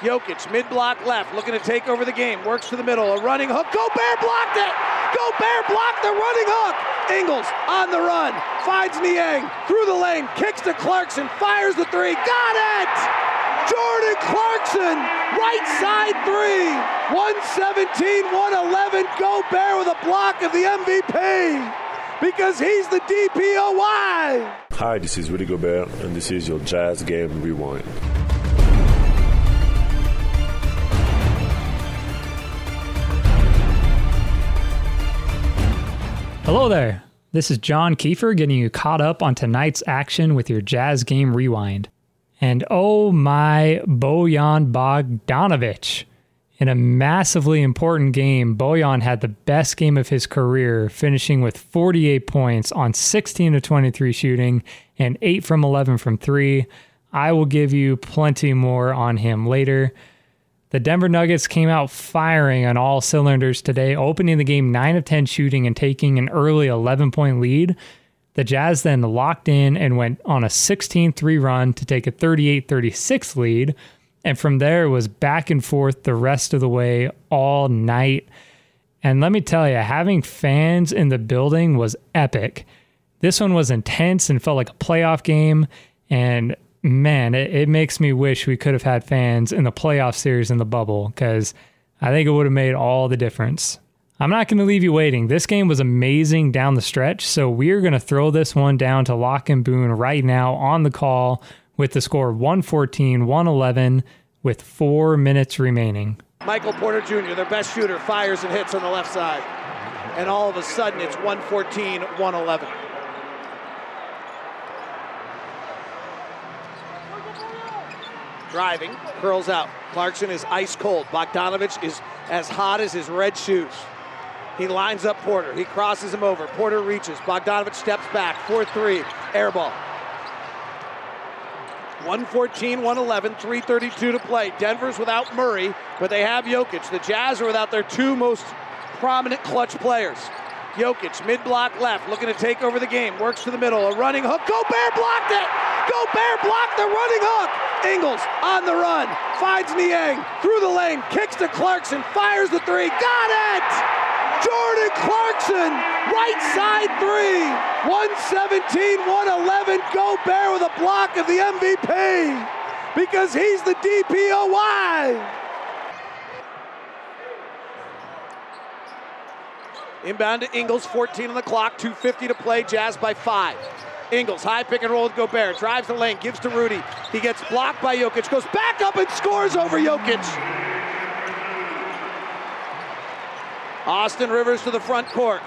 Jokic, mid block left, looking to take over the game. Works to the middle. A running hook. Gobert blocked it. Gobert blocked the running hook. Ingles on the run. Finds Niang through the lane. Kicks to Clarkson. Fires the three. Got it. Jordan Clarkson, right side three. 117, 111. Gobert with a block of the MVP because he's the DPOY. Hi, this is Rudy Gobert, and this is your Jazz Game Rewind. Hello there. This is John Kiefer getting you caught up on tonight's action with your Jazz Game Rewind. And oh my, Bojan Bogdanovic. In a massively important game, Bojan had the best game of his career, finishing with 48 points on 16 of 23 shooting and 8 from 11 from 3. I will give you plenty more on him later. The Denver Nuggets came out firing on all cylinders today, opening the game 9 of 10 shooting and taking an early 11 point lead. The Jazz then locked in and went on a 16 3 run to take a 38 36 lead. And from there, it was back and forth the rest of the way all night. And let me tell you, having fans in the building was epic. This one was intense and felt like a playoff game. And man, it, it makes me wish we could have had fans in the playoff series in the bubble because I think it would have made all the difference. I'm not going to leave you waiting. This game was amazing down the stretch, so we're going to throw this one down to Locke and Boone right now on the call with the score 114 111 with four minutes remaining. Michael Porter Jr., their best shooter, fires and hits on the left side. And all of a sudden, it's 114 111. Driving, curls out. Clarkson is ice cold. Bogdanovic is as hot as his red shoes. He lines up Porter. He crosses him over. Porter reaches. Bogdanovic steps back. 4 3. Air ball. 114, 111, 332 to play. Denver's without Murray, but they have Jokic. The Jazz are without their two most prominent clutch players. Jokic, mid block left, looking to take over the game. Works to the middle. A running hook. Gobert blocked it. Gobert blocked the running hook. Ingles on the run. Finds Niang through the lane. Kicks to Clarkson. Fires the three. Got it. Jordan Clarkson, right side three. 117, 111. Gobert with a block of the MVP because he's the DPOY. Inbound to Ingles, 14 on the clock, 250 to play, Jazz by five. Ingles, high pick and roll with Gobert, drives the lane, gives to Rudy. He gets blocked by Jokic, goes back up and scores over Jokic. Austin Rivers to the front court.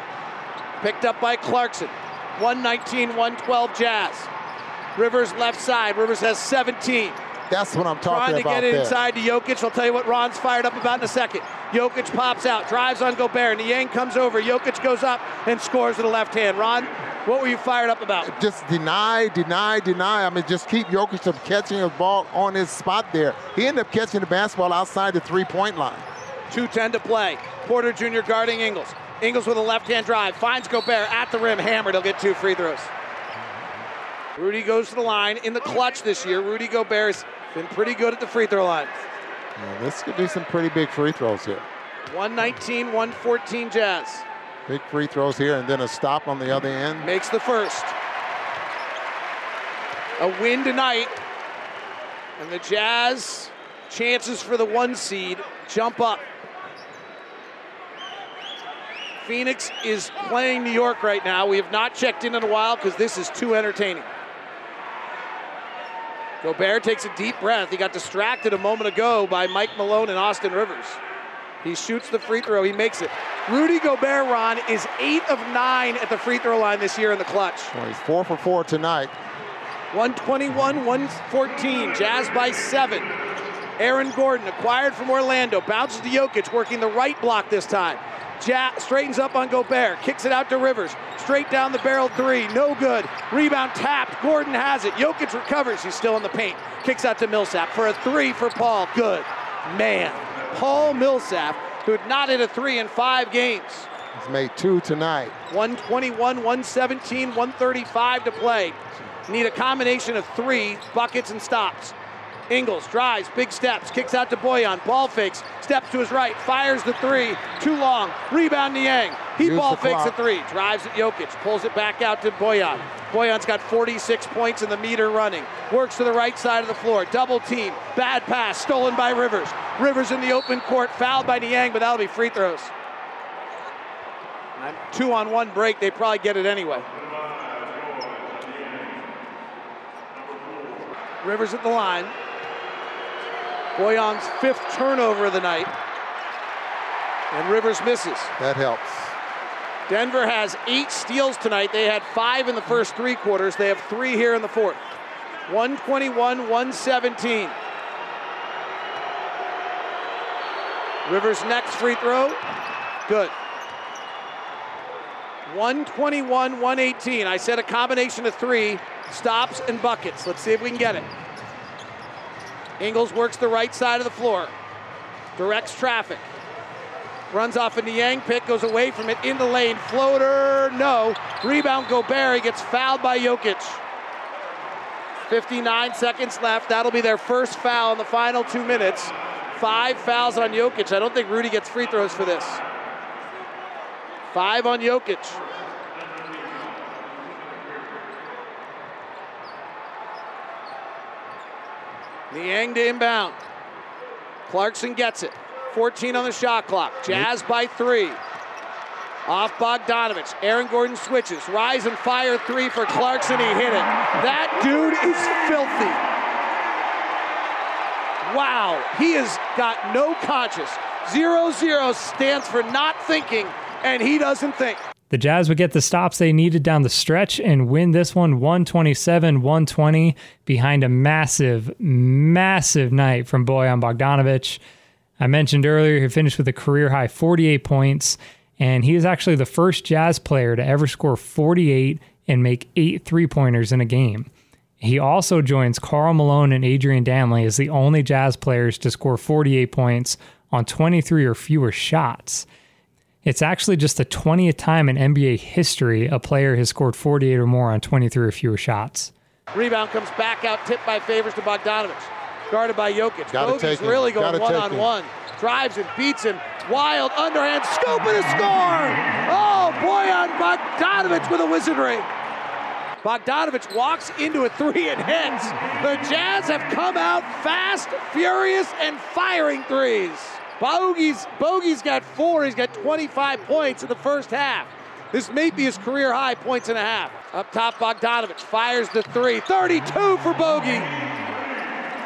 Picked up by Clarkson. 119, 112 Jazz. Rivers left side. Rivers has 17. That's what I'm talking about. Trying to get it there. inside to Jokic. I'll tell you what Ron's fired up about in a second. Jokic pops out, drives on Gobert. Niang comes over. Jokic goes up and scores with a left hand. Ron, what were you fired up about? Just deny, deny, deny. I mean, just keep Jokic from catching the ball on his spot there. He ended up catching the basketball outside the three-point line. 2.10 to play. Porter Jr. guarding Ingles. Ingles with a left hand drive. Finds Gobert at the rim. Hammered. He'll get two free throws. Rudy goes to the line in the clutch this year. Rudy Gobert's been pretty good at the free throw line. Yeah, this could be some pretty big free throws here. 119, 114 Jazz. Big free throws here, and then a stop on the other end. Makes the first. A win tonight. And the Jazz chances for the one seed jump up. Phoenix is playing New York right now. We have not checked in in a while because this is too entertaining. Gobert takes a deep breath. He got distracted a moment ago by Mike Malone and Austin Rivers. He shoots the free throw. He makes it. Rudy Gobert, Ron, is eight of nine at the free throw line this year in the clutch. Well, he's four for four tonight. 121, 114. Jazz by seven. Aaron Gordon, acquired from Orlando, bounces to Jokic, working the right block this time. Ja- straightens up on Gobert, kicks it out to Rivers, straight down the barrel three, no good. Rebound tapped, Gordon has it. Jokic recovers, he's still in the paint. Kicks out to Millsap for a three for Paul. Good. Man, Paul Millsap, who had not hit a three in five games. He's made two tonight. 121, 117, 135 to play. Need a combination of three buckets and stops. Ingles drives, big steps, kicks out to Bojan, ball fakes, steps to his right, fires the three, too long, rebound Niang. He Use ball fakes a three, drives at Jokic, pulls it back out to Bojan. Bojan's got 46 points in the meter running, works to the right side of the floor, double team, bad pass, stolen by Rivers. Rivers in the open court, fouled by Niang, but that'll be free throws. And two on one break, they probably get it anyway. Rivers at the line. Bojan's fifth turnover of the night. And Rivers misses. That helps. Denver has eight steals tonight. They had five in the first three quarters. They have three here in the fourth. 121 117. Rivers' next free throw. Good. 121 118. I said a combination of three stops and buckets. Let's see if we can get it. Ingles works the right side of the floor, directs traffic. Runs off a Niang pick, goes away from it in the lane. Floater, no. Rebound Gobert. He gets fouled by Jokic. 59 seconds left. That'll be their first foul in the final two minutes. Five fouls on Jokic. I don't think Rudy gets free throws for this. Five on Jokic. Niang to inbound. Clarkson gets it. 14 on the shot clock. Jazz by three. Off Bogdanovic. Aaron Gordon switches. Rise and fire three for Clarkson. He hit it. That dude is filthy. Wow. He has got no conscience. Zero zero stands for not thinking, and he doesn't think. The Jazz would get the stops they needed down the stretch and win this one 127 120 behind a massive, massive night from Bojan Bogdanovic. I mentioned earlier he finished with a career high 48 points, and he is actually the first Jazz player to ever score 48 and make eight three pointers in a game. He also joins Karl Malone and Adrian Dantley as the only Jazz players to score 48 points on 23 or fewer shots. It's actually just the 20th time in NBA history a player has scored 48 or more on 23 or fewer shots. Rebound comes back out, tipped by Favors to Bogdanovic. Guarded by Jokic. Gotta Bogey's really going Gotta one on him. one. Drives and beats him. Wild underhand scoop and a score! Oh, boy, on Bogdanovic with a wizardry. Bogdanovic walks into a three and hits. The Jazz have come out fast, furious, and firing threes. Bogey's, Bogey's got four. He's got 25 points in the first half. This may be his career high points and a half. Up top, Bogdanovic fires the three. 32 for Bogey.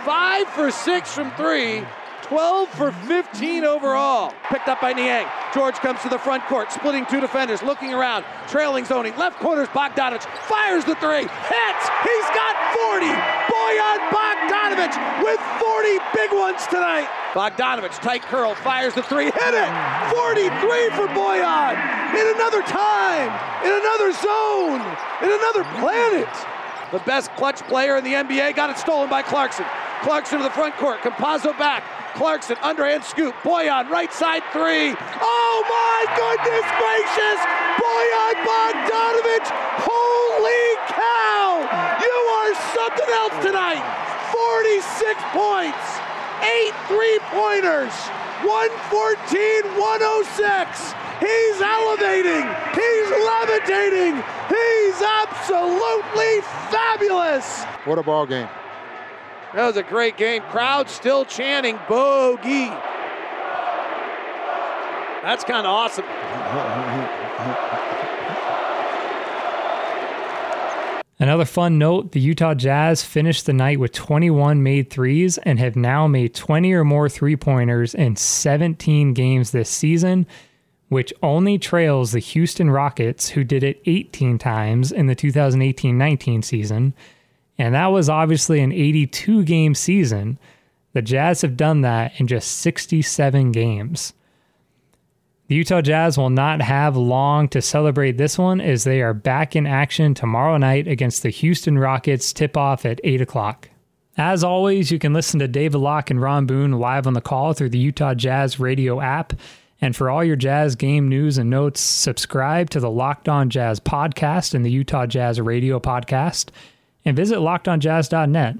Five for six from three. 12 for 15 overall. Picked up by Niang. George comes to the front court, splitting two defenders, looking around, trailing zoning. Left corner's Bogdanovic. Fires the three. Hits. He's got 40. Bojan Bogdanovic with 40 big ones tonight. Bogdanovic, tight curl, fires the three. Hit it. 43 for Bojan. In another time, in another zone, in another planet. The best clutch player in the NBA got it stolen by Clarkson. Clarkson to the front court. Campazzo back. Clarkson underhand scoop. Bojan right side three. Oh my goodness gracious! Bojan Bogdanovic! Holy cow! You are something else tonight. 46 points, eight three pointers, 114, 106. He's elevating. He's levitating. He's absolutely fabulous. What a ball game. That was a great game. Crowd still chanting bogey. That's kind of awesome. Another fun note the Utah Jazz finished the night with 21 made threes and have now made 20 or more three pointers in 17 games this season, which only trails the Houston Rockets, who did it 18 times in the 2018 19 season. And that was obviously an 82 game season. The Jazz have done that in just 67 games. The Utah Jazz will not have long to celebrate this one as they are back in action tomorrow night against the Houston Rockets tip off at 8 o'clock. As always, you can listen to David Locke and Ron Boone live on the call through the Utah Jazz radio app. And for all your Jazz game news and notes, subscribe to the Locked On Jazz podcast and the Utah Jazz radio podcast, and visit lockedonjazz.net.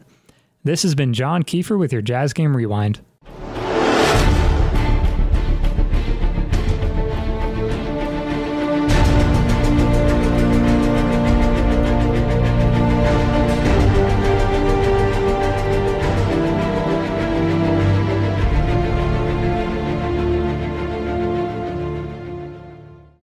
This has been John Kiefer with your Jazz Game Rewind.